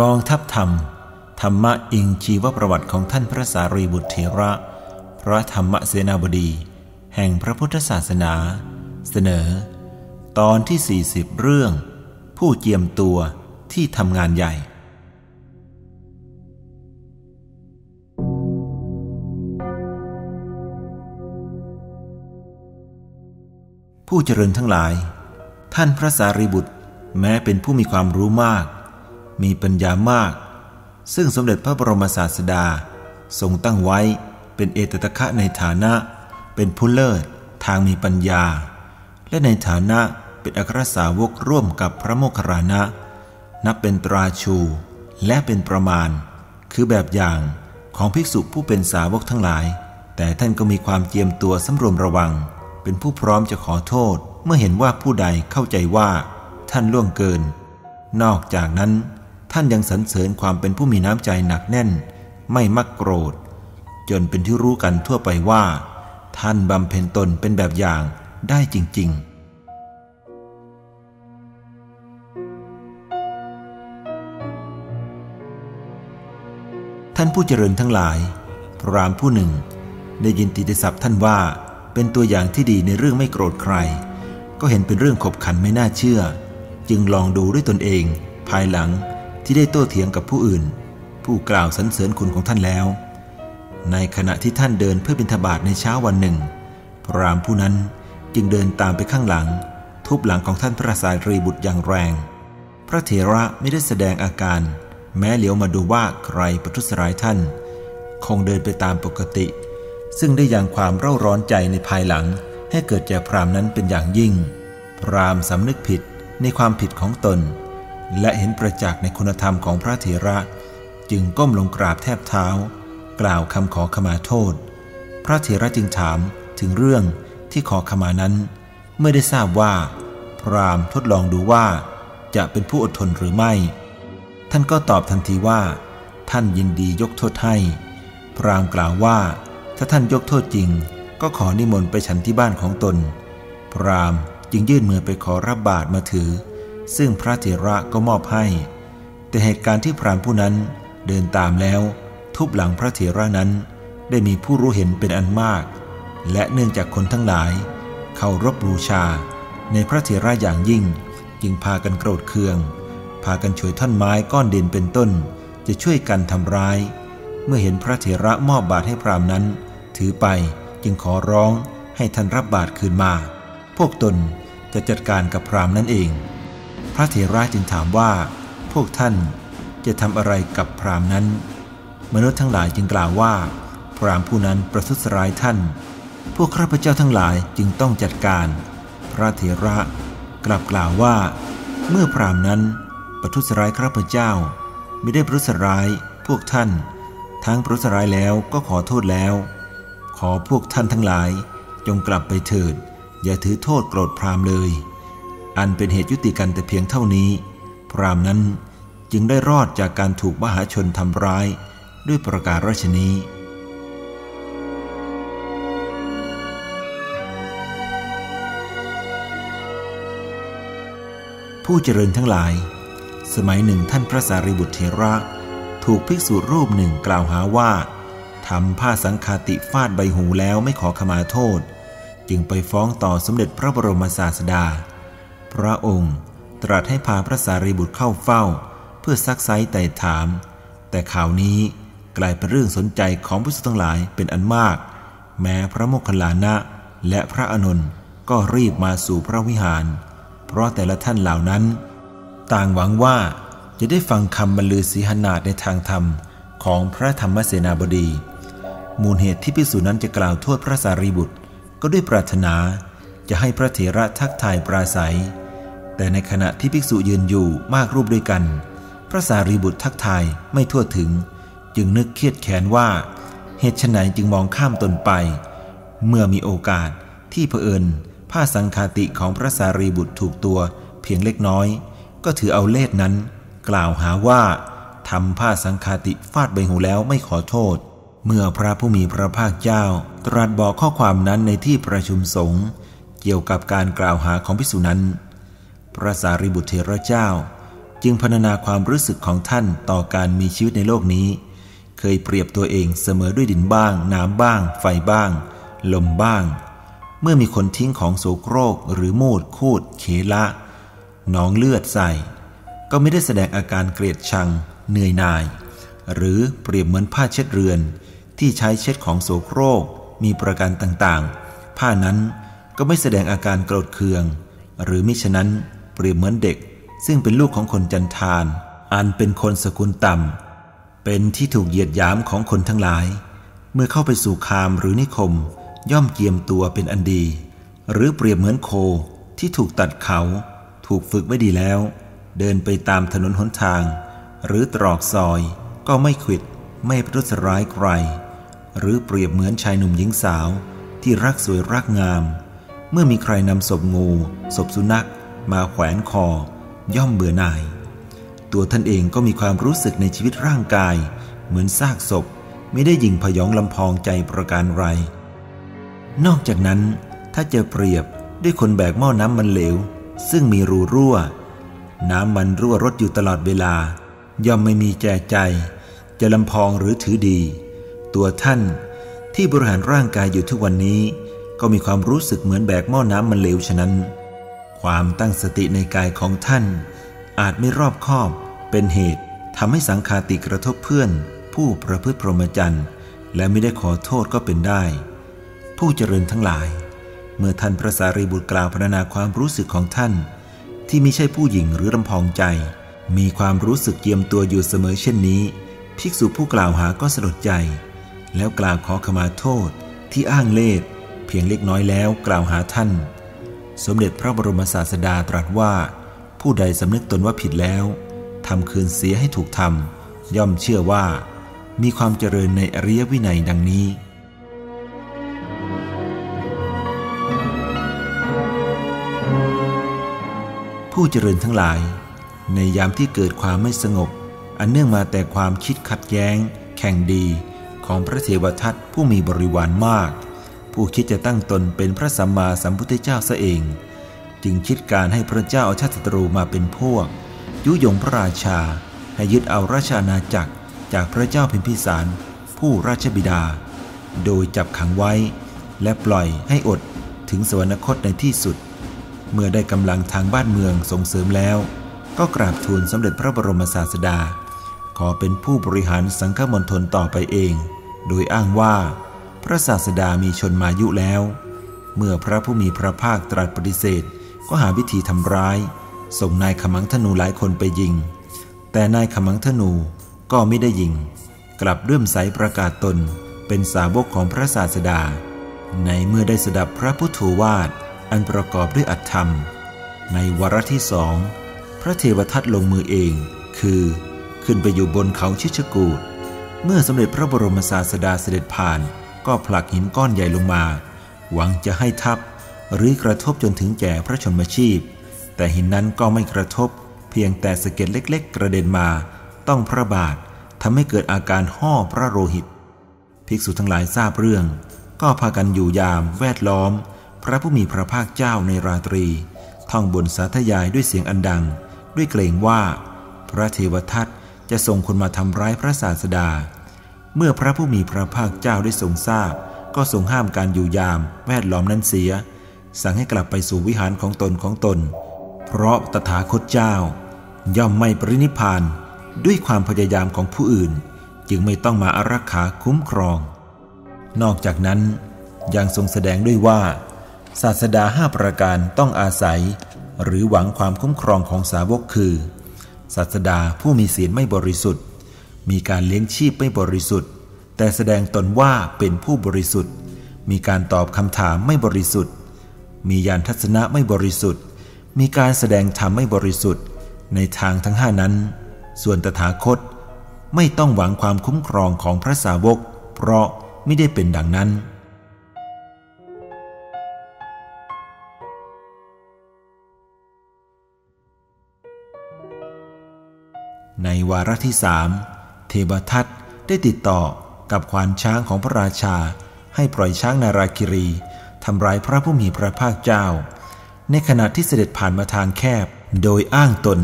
กองทัพธรรม ธรรมะอิงชีวประวัติของท่านพระสารีบุตรเถระ พระธรรมเสนาบดี แห่งพระพุทธศาสนา เสนอ ตอนที่ 40 เรื่อง ผู้เจียมตัวที่ทำงานใหญ่ ผู้เจริญทั้งหลาย ท่านพระสารีบุตรแม้เป็นผู้มีความรู้มาก มีปัญญามาก ซึ่งสมเด็จพระบรมศาสดา ทรงตั้งไว้เป็นเอตตะคะในฐานะ เป็นผู้เลิศทางมีปัญญา และในฐานะเป็นอัครสาวกร่วมกับพระโมคคัลลานะ นับเป็นตราชู และเป็นประมาณ คือแบบอย่างของภิกษุผู้เป็นสาวกทั้งหลาย แต่ท่านก็มีความเจียมตัวสำรวมระวัง เป็นผู้พร้อมจะขอโทษ เมื่อเห็นว่าผู้ใดเข้าใจว่า ท่านล่วงเกิน นอกจากนั้น ท่านยังสรรเสริญความเป็นผู้มีน้ำใจหนักแน่น ไม่มักโกรธ จนเป็นที่รู้กันทั่วไปว่า ท่านบำเพ็ญตนเป็นแบบอย่างได้จริง ๆท่านผู้เจริญทั้งหลาย พรามผู้หนึ่ง ได้ยินติติศัพท์ท่านว่าเป็นตัวอย่างที่ดีในเรื่องไม่โกรธใคร ก็เห็นเป็นเรื่องขบขันไม่น่าเชื่อ จึงลองดูด้วยตนเอง ภายหลัง ที่ได้โต้เถียงกับผู้อื่น ผู้กล่าวสรรเสริญคุณของท่านแล้ว ในขณะที่ท่านเดินเพื่อบิณฑบาตในเช้าวันหนึ่ง พรามผู้นั้นจึงเดินตามไปข้างหลัง ทุบหลังของท่านพระสารีบุตรอย่างแรง พระเถระไม่ได้แสดงอาการ แม้เหลียวมาดูว่าใครประทุษร้ายท่าน คงเดินไปตามปกติ ซึ่งได้ยังความเร่าร้อนใจในภายหลัง ให้เกิดแก่พรามนั้นเป็นอย่างยิ่ง พรามสำนึกผิดในความผิดของตน และเห็นประจักษ์ในคุณธรรมของพระเถระ จึงก้มลงกราบแทบเท้า กล่าวคำขอขมาโทษ พระเถระจึงถามถึงเรื่องที่ขอขมานั้น เมื่อได้ทราบว่า พรามทดลองดูว่า จะเป็นผู้อดทนหรือไม่ ท่านก็ตอบทันทีว่า ท่านยินดียกโทษให้ พรามกล่าวว่า ถ้าท่านยกโทษจริง ก็ขอนิมนต์ไปฉันที่บ้านของตน พรามจึงยื่นมือไปขอรับบาตรมาถือ ซึ่งพระเถระก็มอบให้ แต่เหตุการณ์ที่พรามผู้นั้นเดินตามแล้ว ทุบหลังพระเถระนั้น ได้มีผู้รู้เห็นเป็นอันมาก และเนื่องจากคนทั้งหลายเคารพบูชา ในพระเถระอย่างยิ่ง จึงพากันโกรธเคือง พากันฉวยท่อนไม้ก้อนเด่นเป็นต้น จะช่วยกันทำร้าย เมื่อเห็นพระเถระมอบบาตรให้พรามนั้น ถือไปจึงขอร้องให้ท่านรับบาตรคืนมา พวกตนจะจัดการกับพรามนั่นเอง พระเถระจึงถามว่า พวกท่านจะทำอะไรกับพรามนั้น มนุษย์ทั้งหลายจึงกล่าวว่า พรามผู้นั้นประทุษร้ายท่าน พวกข้าพเจ้าทั้งหลายจึงต้องจัดการ พระเถระกลับกล่าวว่า เมื่อพรามนั้นประทุษร้ายข้าพเจ้า ไม่ได้ประทุษร้ายพวกท่าน ทั้งประทุษร้ายแล้วก็ขอโทษแล้ว ขอพวกท่านทั้งหลายจงกลับไปเถิด อย่าถือโทษโกรธพรามเลย อันเป็นเหตุยุติกันแต่เพียงเท่านี้ พรามนั้นจึงได้รอดจากการถูกมหาชนทำร้ายด้วยประกาศราชนี้ ผู้เจริญทั้งหลาย สมัยหนึ่งท่านพระสารีบุตรเถระถูกภิกษุรูปหนึ่งกล่าวหาว่าทำผ้าสังคาติฟาดใบหูแล้วไม่ขอขมาโทษ จึงไปฟ้องต่อสมเด็จพระบรมศาสดา พระองค์ตรัสให้พาพระสารีบุตรเข้าเฝ้า เพื่อซักไซไต่ถาม แต่ข่าวนี้กลายเป็นเรื่องสนใจของผู้ทั้งหลายเป็นอันมาก แม้พระโมคคัลลานะและพระอนุนก็รีบมาสู่พระวิหาร เพราะแต่ละท่านเหล่านั้น ต่างหวังว่าจะได้ฟังคำบรรลือสีหนาดในทางธรรมของพระธรรมเสนาบดี มูลเหตุที่พิสูจนั้นจะกล่าวโทษพระสารีบุตร ก็ด้วยปรารถนาจะให้พระเถระทักทายปราศัย แต่ในขณะที่ภิกษุยืนอยู่มากรูปด้วยกัน พระสารีบุตรทักทายไม่ทั่วถึง จึงนึกเครียดแค้นว่า เหตุไฉนจึงมองข้ามตนไป เมื่อมีโอกาสที่เผอิญผ้าสังคาติของพระสารีบุตรถูกตัวเพียงเล็กน้อย ก็ถือเอาเลขนั้น กล่าวหาว่าทำผ้าสังคาติฟาดใบหูแล้วไม่ขอโทษ เมื่อพระผู้มีพระภาคเจ้า ตรัสบอกข้อความนั้นในที่ประชุมสงฆ์เกี่ยวกับการกล่าวหาของพิสุนั้น พระสารีบุตรเถระเจ้า จึงพรรณนาความรู้สึกของท่านต่อการมีชีวิตในโลกนี้ เคยเปรียบตัวเองเสมอด้วยดินบ้าง น้ำบ้าง ไฟบ้าง ลมบ้าง เมื่อมีคนทิ้งของโสโครกหรือมูดคูดเขละหนองเลือดใส่ ก็ไม่ได้แสดงอาการเกลียดชัง เหนื่อยหน่าย หรือเปรียบเหมือนผ้าเช็ดเรือน ที่ใช้เช็ดของโสโครก มีประการต่างๆ ผ้านั้นก็ไม่แสดงอาการโกรธเคือง หรือมิฉะนั้น เปรียบเหมือนเด็ก ซึ่งเป็นลูกของคนจันทาน อันเป็นคนสกุลต่ำ เป็นที่ถูกเหยียดหยามของคนทั้งหลาย เมื่อเข้าไปสู่คามหรือนิคม ย่อมเกียมตัวเป็นอันดี หรือเปรียบเหมือนโคที่ถูกตัดเขา ถูกฝึกไว้ดีแล้ว เดินไปตามถนนหนทาง หรือตรอกซอย ก็ไม่ขิดไม่ประทุษร้ายใคร หรือเปรียบเหมือนชายหนุ่มหญิงสาวที่รักสวยรักงาม เมื่อมีใครนำศพงูศพสุนัข มาแขวนคอ ย่อมเบื่อหน่าย ตัวท่านเองก็มีความรู้สึกในชีวิตร่างกาย เหมือนซากศพ ไม่ได้ยิงพยองลำพองใจประการไร นอกจากนั้นถ้าจะเปรียบด้วยคนแบกหม้อน้ำมันเหลว ซึ่งมีรูรั่ว น้ำมันรั่วรดอยู่ตลอดเวลา ย่อมไม่มีแจใจ จะลำพองหรือถือดี ตัวท่านที่บริหารร่างกายอยู่ทุกวันนี้ ก็มีความรู้สึกเหมือนแบกหม้อน้ำมันเหลวฉะนั้น ความตั้งสติในกายของท่าน อาจไม่รอบคอบเป็นเหตุทำให้สังคาติกระทบเพื่อน ผู้ประพฤติพรหมจรรย์และไม่ได้ขอโทษก็เป็นได้ ผู้เจริญทั้งหลาย เมื่อท่านพระสารีบุตรกล่าวพรรณนาความรู้สึกของท่าน ที่ไม่ใช่ผู้หญิงหรือลำพองใจ มีความรู้สึกเยียมตัวอยู่เสมอเช่นนี้ ภิกษุผู้กล่าวหาก็สลดใจ แล้วกล่าวขอขมาโทษที่อ้างเล่เพียงเล็กน้อยแล้วกล่าวหาท่าน สมเด็จพระบรมศาสดาตรัสว่า ผู้ใดสำนึกตนว่าผิดแล้วทำคืนเสียให้ถูกทำย่อมเชื่อว่า มีความเจริญในอริยวินัยดังนี้ ผู้เจริญทั้งหลาย ในยามที่เกิดความไม่สงบ อันเนื่องมาแต่ความคิดขัดแย้ง แข่งดีของพระเทวทัตผู้มีบริวารมาก ผู้คิดจะตั้งตนเป็นพระสัมมาสัมพุทธเจ้าซะเอง จึงคิดการให้พระเจ้าเอาชาติศัตรูมาเป็นพวก ยุยงพระราชา ให้ยึดเอาราชอาณาจักรจากพระเจ้าพิมพิสาร ผู้ราชบิดา โดยจับขังไว้ และปล่อยให้อดถึงสวรรคตในที่สุด เมื่อได้กำลังทางบ้านเมืองส่งเสริมแล้ว ก็กราบทูลสมเด็จพระบรมศาสดา ขอเป็นผู้บริหารสังฆมณฑลต่อไปเอง โดยอ้างว่า พระศาสดามีชนมายุแล้ว เมื่อพระผู้มีพระภาคตรัสปฏิเสธ ก็หาวิธีทำร้าย ส่งนายขมังธนูหลายคนไปยิง แต่นายขมังธนูก็ไม่ได้ยิง กลับเรื่มใสประกาศตนเป็นสาวกของพระศาสดา ในเมื่อได้สดับพระพุทธวาทอันประกอบด้วยอัตธรรม ในวารที่สองพระเทวทัตลงมือเอง คือ ขึ้นไปอยู่บนเขาชิชกูดเมื่อสมเด็จพระบรมศาสดาเสด็จผ่าน ก็ผลักหินก้อนใหญ่ลงมา หวังจะให้ทับ หรือกระทบจนถึงแก่พระชนมชีพ แต่หินนั้นก็ไม่กระทบ เพียงแต่สะเก็ดเล็ก ๆ กระเด็นมา ต้องพระบาททำให้เกิดอาการห่อพระโลหิต ภิกษุทั้งหลายทราบเรื่อง ก็พากันอยู่ยามแวดล้อม พระผู้มีพระภาคเจ้าในราตรี ท่องบนสาธยายด้วยเสียงอันดัง ด้วยเกรงว่า พระเทวทัตจะส่งคนมาทำร้ายพระศาสดา เมื่อพระผู้มีพระภาคเจ้าได้ทรงทราบ ก็ทรงห้ามการอยู่ยามแวดล้อมนั้นเสีย สั่งให้กลับไปสู่วิหารของตนของตน เพราะตถาคตเจ้า ย่อมไม่ปรินิพานด้วยความพยายามของผู้อื่น จึงไม่ต้องมาอารักขาคุ้มครอง นอกจากนั้นยังทรงแสดงด้วยว่า ศาสดาห้าประการต้องอาศัย หรือหวังความคุ้มครองของสาวกคือ ศาสดาผู้มีศีลไม่บริสุทธิ์ มีการเลี้ยงชีพไม่บริสุทธิ์ แต่แสดงตนว่าเป็นผู้บริสุทธิ์ มีการตอบคำถามไม่บริสุทธิ์ มียานทัศนะไม่บริสุทธิ์ มีการแสดงธรรมไม่บริสุทธิ์ ในทางทั้งห้านั้น ส่วนตถาคต ไม่ต้องหวังความคุ้มครองของพระสาวก เพราะไม่ได้เป็นดังนั้นในวาระที่สาม เทวทัตได้ติดต่อกับควานช้างของพระราชา ให้ปล่อยช้างนาราคิรีทำร้ายพระผู้มีพระภาคเจ้า ในขณะที่เสด็จผ่านมาทางแคบ โดยอ้างตน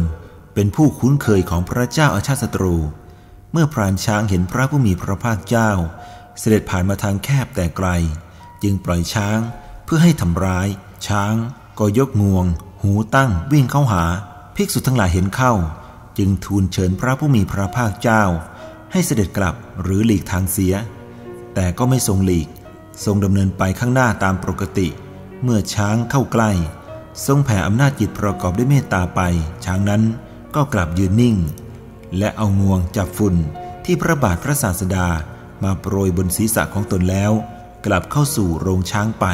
เป็นผู้คุ้นเคยของพระเจ้าอาชาติศัตรู เมื่อพรานช้างเห็นพระผู้มีพระภาคเจ้า เสด็จผ่านมาทางแคบแต่ไกล จึงปล่อยช้างเพื่อให้ทำร้าย ช้างก็ยกงวง หูตั้งวิ่งเข้าหา ภิกษุทั้งหลายเห็นเข้า จึงทูลเชิญพระผู้มีพระภาคเจ้า ให้เสด็จกลับหรือหลีกทางเสีย แต่ก็ไม่ทรงหลีก ทรงดำเนินไปข้างหน้าตามปกติ เมื่อช้างเข้าใกล้ ทรงแผ่อำนาจจิตประกอบด้วยเมตตาไป ช้างนั้นก็กลับยืนนิ่ง และเอางวงจับฝุ่นที่พระบาทพระศาสดามาโปรยบนศีรษะของตนแล้ว กลับเข้าสู่โรงช้างไป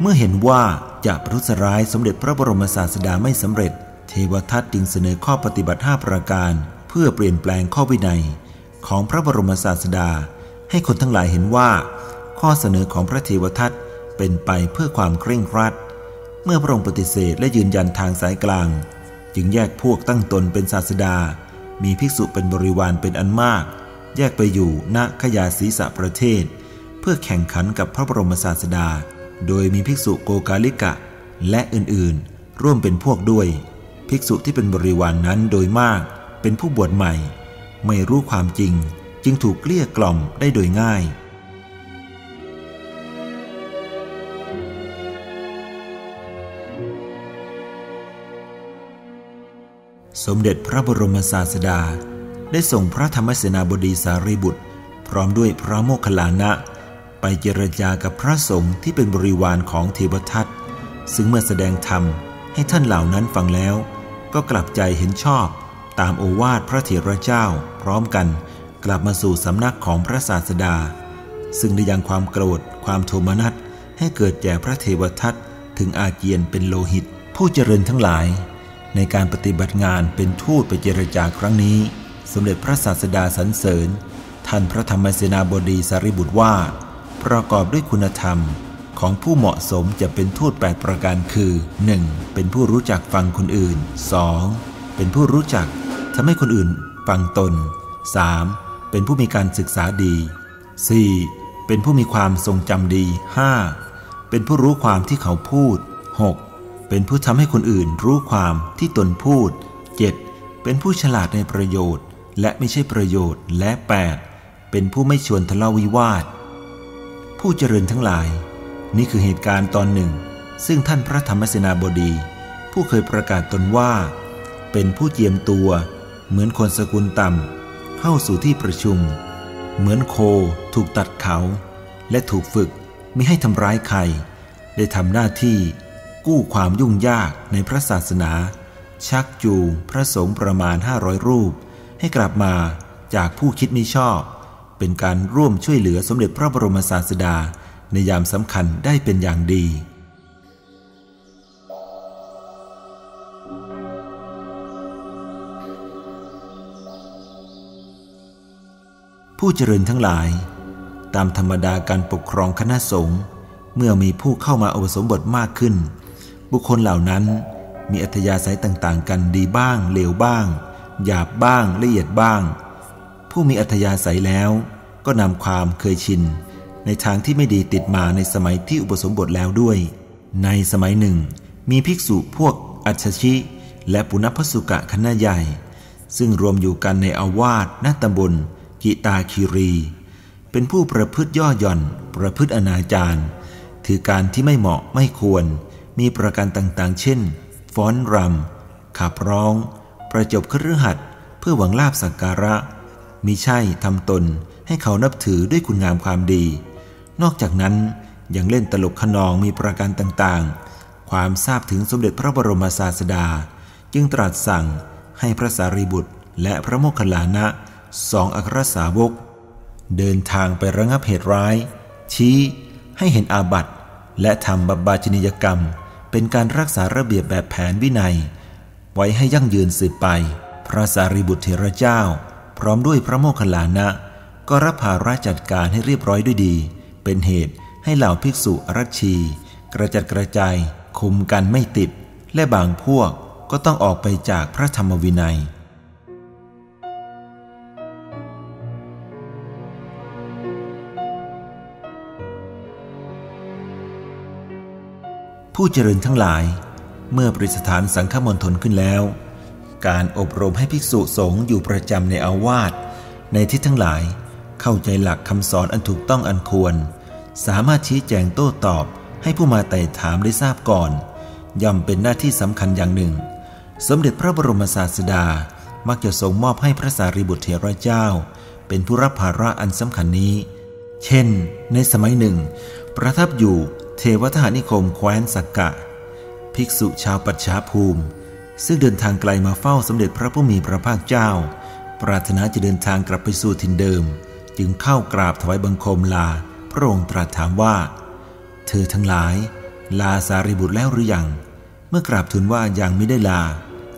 เมื่อเห็นว่าจะประทุษร้ายสมเด็จพระบรมศาสดาไม่สำเร็จ เทวทัตจึงเสนอข้อปฏิบัติ 5 ประการ เพื่อเปลี่ยนแปลงข้อวินัยของพระบรมศาสดา ให้คนทั้งหลายเห็นว่า ข้อเสนอของพระเทวทัตเป็นไปเพื่อความเคร่งครัด เมื่อพระองค์ปฏิเสธและยืนยันทางสายกลาง จึงแยกพวกตั้งตนเป็นศาสดา มีภิกษุเป็นบริวารเป็นอันมาก แยกไปอยู่ณขยาศีสะประเทศ เพื่อแข่งขันกับพระบรมศาสดา โดยมีภิกษุโกกาลิกะ และอื่นๆ ร่วมเป็นพวกด้วย ภิกษุที่เป็นบริวารนนั้นโดยมาก เป็นผู้บวชใหม่ ไม่รู้ความจริงจึงถูกเกลี้ยกล่อมได้โดยง่าย สมเด็จพระบรมศาสดา ได้ส่งพระธรรมเสนาบดีสารีบุตร พร้อมด้วยพระโมคคัลลานะ ไปเจรจากับพระสงฆ์ที่เป็นบริวารของเทวทัตซึ่งเมื่อแสดงธรรมให้ท่านเหล่านั้นฟังแล้ว ก็กลับใจเห็นชอบ ตามโอวาทพระเถระเจ้า พร้อมกันกลับมาสู่สำนักของพระศาสดา ซึ่งได้ยังความโกรธความโทมนัสให้เกิดแก่พระเทวทัตถึงอาเจียนเป็นโลหิต ผู้เจริญทั้งหลาย ในการปฏิบัติงานเป็นทูตไปเจรจาครั้งนี้ สมเด็จพระศาสดาสรรเสริญ ท่านพระธรรมเสนาบดีสารีบุตรว่า ประกอบด้วยคุณธรรมของผู้เหมาะสมจะเป็นทูตแปดประการคือ 1. เป็นผู้รู้จักฟังคนอื่น 2. เป็นผู้รู้จัก ทำให้คนอื่นฟังตน 3. เป็นผู้มีการศึกษาดี 4. เป็นผู้มีความทรงจำดี 5. เป็นผู้รู้ความที่เขาพูด 6. เป็นผู้ทำให้คนอื่นรู้ความที่ตนพูด 7. เป็นผู้ฉลาดในประโยชน์ และไม่ใช่ประโยชน์และ 8. เป็นผู้ไม่ชวนทะเลาะวิวาท ผู้เจริญทั้งหลาย นี่คือเหตุการณ์ตอนหนึ่ง ซึ่งท่านพระธรรมเสนาบดี ผู้เคยประกาศตนว่า เป็นผู้เจียมตัว เหมือนคนสกุลต่ำเข้าสู่ที่ประชุม เหมือนโคถูกตัดเขา และถูกฝึกไม่ให้ทำร้ายใคร ได้ทำหน้าที่กู้ความยุ่งยากในพระศาสนา ชักจูงพระสงฆ์ประมาณ 500 รูป ให้กลับมาจากผู้คิดไม่ชอบ เป็นการร่วมช่วยเหลือสมเด็จพระบรมศาสดา ในยามสำคัญได้เป็นอย่างดี ผู้เจริญทั้งหลาย ตามธรรมดาการปกครองคณะสงฆ์เมื่อมีผู้เข้ามาอุปสมบทมากขึ้น บุคคลเหล่านั้นมีอัธยาศัยต่างๆ กันดีบ้างเลวบ้าง หยาบบ้างละเอียดบ้าง ผู้มีอัธยาศัยแล้ว ก็นำความเคยชิน ในทางที่ไม่ดีติดมาในสมัยที่อุปสมบทแล้วด้วย ในสมัยหนึ่ง มีภิกษุพวกอัชชิ และปุณพสุกะคณะใหญ่ ซึ่งรวมอยู่กันในอาวาสณตำบล กิตาคีรี เป็นผู้ประพฤติย่อหย่อน ประพฤติอนาจารถือการที่ไม่เหมาะไม่ควร มีประการต่างๆ เช่น ฟ้อนรำขับร้อง ประจบครือหัดเพื่อหวังลาบสักการะ มิใช่ทำตนให้เขานับถือด้วยคุณงามความดี นอกจากนั้นยังเล่นตลกขนองมีประการต่างๆ ความทราบถึงสมเด็จพระบรมศาสดา จึงตรัสสั่งให้พระสารีบุตรและพระโมคคัลลานะ สองอัครสาวก เดินทางไประงับเหตุร้าย ชี้ให้เห็นอาบัติและทำบบาชนิยกรรม เป็นการรักษาระเบียบแบบแผนวินัย ไว้ให้ยั่งยืนสืบไป พระสารีบุตรเถระเจ้า พร้อมด้วยพระโมคคัลลานะ ก็รับภาระจัดการให้เรียบร้อยด้วยดี เป็นเหตุให้เหล่าภิกษุรัชชี กระจัดกระจายคุมกันไม่ติด และบางพวกก็ต้องออกไปจากพระธรรมวินัย ผู้เจริญทั้งหลาย เมื่อปริสถานสังฆมณฑลขึ้นแล้ว การอบรมให้ภิกษุสงฆ์อยู่ประจำในอาวาสในที่ทั้งหลายเข้าใจหลักคำสอนอันถูกต้องอันควร สามารถชี้แจงโต้ตอบให้ผู้มาไต่ถามได้ทราบก่อน ย่อมเป็นหน้าที่สำคัญอย่างหนึ่ง สมเด็จพระบรมศาสดามักจะทรงมอบให้พระสารีบุตรเถระเจ้า เป็นผู้รับภาระอันสำคัญนี้ เช่น ในสมัยหนึ่ง ประทับอยู่ เทวทหานิคมแคว้นสักกะ ภิกษุชาวปัจฉาภูมิ ซึ่งเดินทางไกลมาเฝ้าสมเด็จพระผู้มีพระภาคเจ้า ปรารถนาจะเดินทางกลับไปสู่ถิ่นเดิม จึงเข้ากราบถวายบังคมลา พระองค์ตรัสถามว่า เธอทั้งหลาย ลาสารีบุตรแล้วหรือยัง เมื่อกราบทูลว่ายังไม่ได้ลา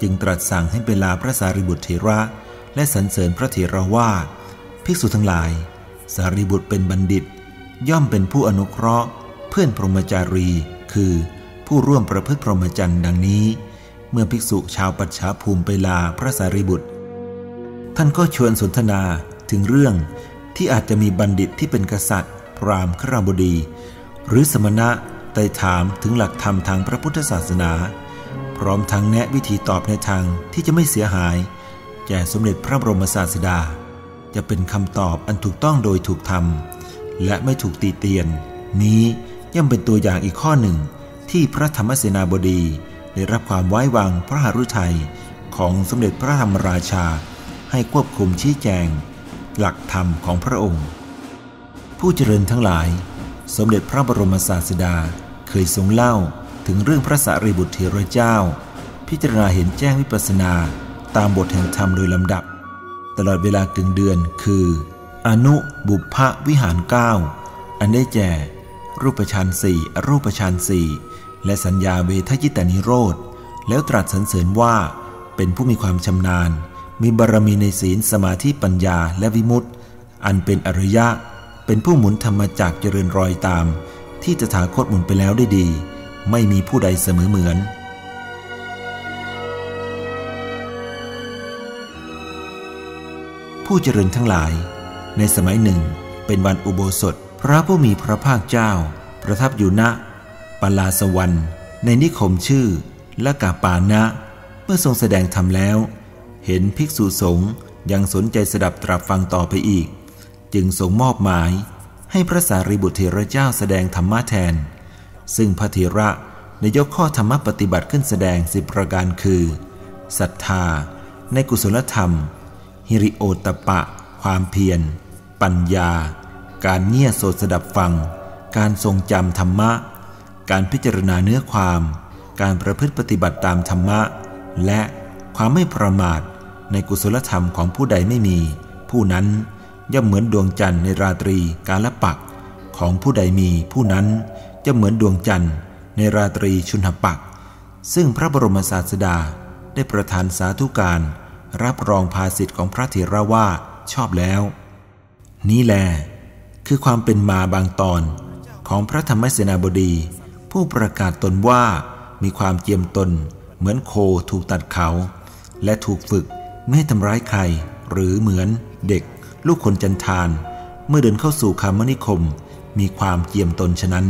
จึงตรัสสั่งให้ไปลาพระสารีบุตรเถระ และสรรเสริญพระเถระว่า ภิกษุทั้งหลาย สารีบุตรเป็นบัณฑิต ย่อมเป็นผู้อนุเคราะห์ พื่อนพรหมจารี คือผู้ร่วมประพฤติพรหมจรรย์ดังนี้ เมื่อภิกษุชาวปัจฉาภูมิไปลาพระสารีบุตร ท่านก็ชวนสนทนาถึงเรื่องที่อาจจะมีบัณฑิตที่เป็นกษัตริย์ พราหมณ์ขราบดี หรือสมณะไต่ถามถึงหลักธรรมทางพระพุทธศาสนา พร้อมทั้งแนะวิธีตอบในทางที่จะไม่เสียหายแก่สมเด็จพระบรมศาสดา จะเป็นคำตอบอันถูกต้องโดยถูกทำและไม่ถูกตีเตียน นี้ ย่อมเป็นตัวอย่างอีกข้อหนึ่ง ที่พระธรรมเสนาบดี ได้รับความไว้วางพระหฤทัยของสมเด็จพระธรรมราชา ให้ควบคุมชี้แจง หลักธรรมของพระองค์ ผู้เจริญทั้งหลาย สมเด็จพระบรมศาสดาเคยทรงเล่าถึงเรื่องพระสารีบุตรเถระเจ้า พิจารณาเห็นแจ้งวิปัสสนาตามบทแห่งธรรมโดยลำดับ ตลอดเวลากึ่งเดือนคือ อนุบุพภวิหารเก้าอันได้แก่ รูปฌานสี่อรูปฌานสี่และสัญญาเวทยิตานิโรธ แล้วตรัสสรรเสริญว่า เป็นผู้มีความชำนาญ มีบารมีในศีลสมาธิปัญญาและวิมุตติ อันเป็นอริยะ เป็นผู้หมุนธรรมจักเจริญรอยตาม ที่จะถาคตหมุนไปแล้วได้ดี ไม่มีผู้ใดเสมอเหมือนผู้เจริญทั้งหลาย ในสมัยหนึ่งเป็นวันอุโบสถ พระผู้มีพระภาคเจ้า ประทับอยู่ณปลาสวรรค์ในนิคมชื่อละกาปานะ เมื่อทรงแสดงธรรมแล้ว เห็นภิกษุสงฆ์ยังสนใจสดับตรับฟังต่อไปอีก จึงทรงมอบหมายให้พระสารีบุตรเถระเจ้าแสดงธรรมะแทน ซึ่งพระเถระได้ยกข้อธรรมปฏิบัติขึ้นแสดงสิบประการคือศรัทธา ในกุศลธรรมฮิริโอตปะ ความเพียร ปัญญา การเงี่ยโสดสดับฟัง การทรงจำธรรมะ การพิจารณาเนื้อความ การประพฤติปฏิบัติตามธรรมะ และความไม่ประมาทในกุศลธรรมของผู้ใดไม่มี ผู้นั้นย่อมเหมือนดวงจันทร์ในราตรีกาลปัก ของผู้ใดมีผู้นั้นจะเหมือนดวงจันทร์ในราตรีชุนหปัก ซึ่งพระบรมศาสดาได้ประทานสาธุการ รับรองภาสิทธิ์ของพระเถระว่าชอบแล้ว นี้แล คือความเป็นมาบางตอนของพระธรรมเสนาบดี ผู้ประกาศตนว่ามีความเจียมตน เหมือนโคถูกตัดเขา และถูกฝึกไม่ให้ทำร้ายใคร หรือเหมือนเด็ก ลูกคนจันทาน เมื่อเดินเข้าสู่คามนิคม มีความเจียมตนฉะนั้น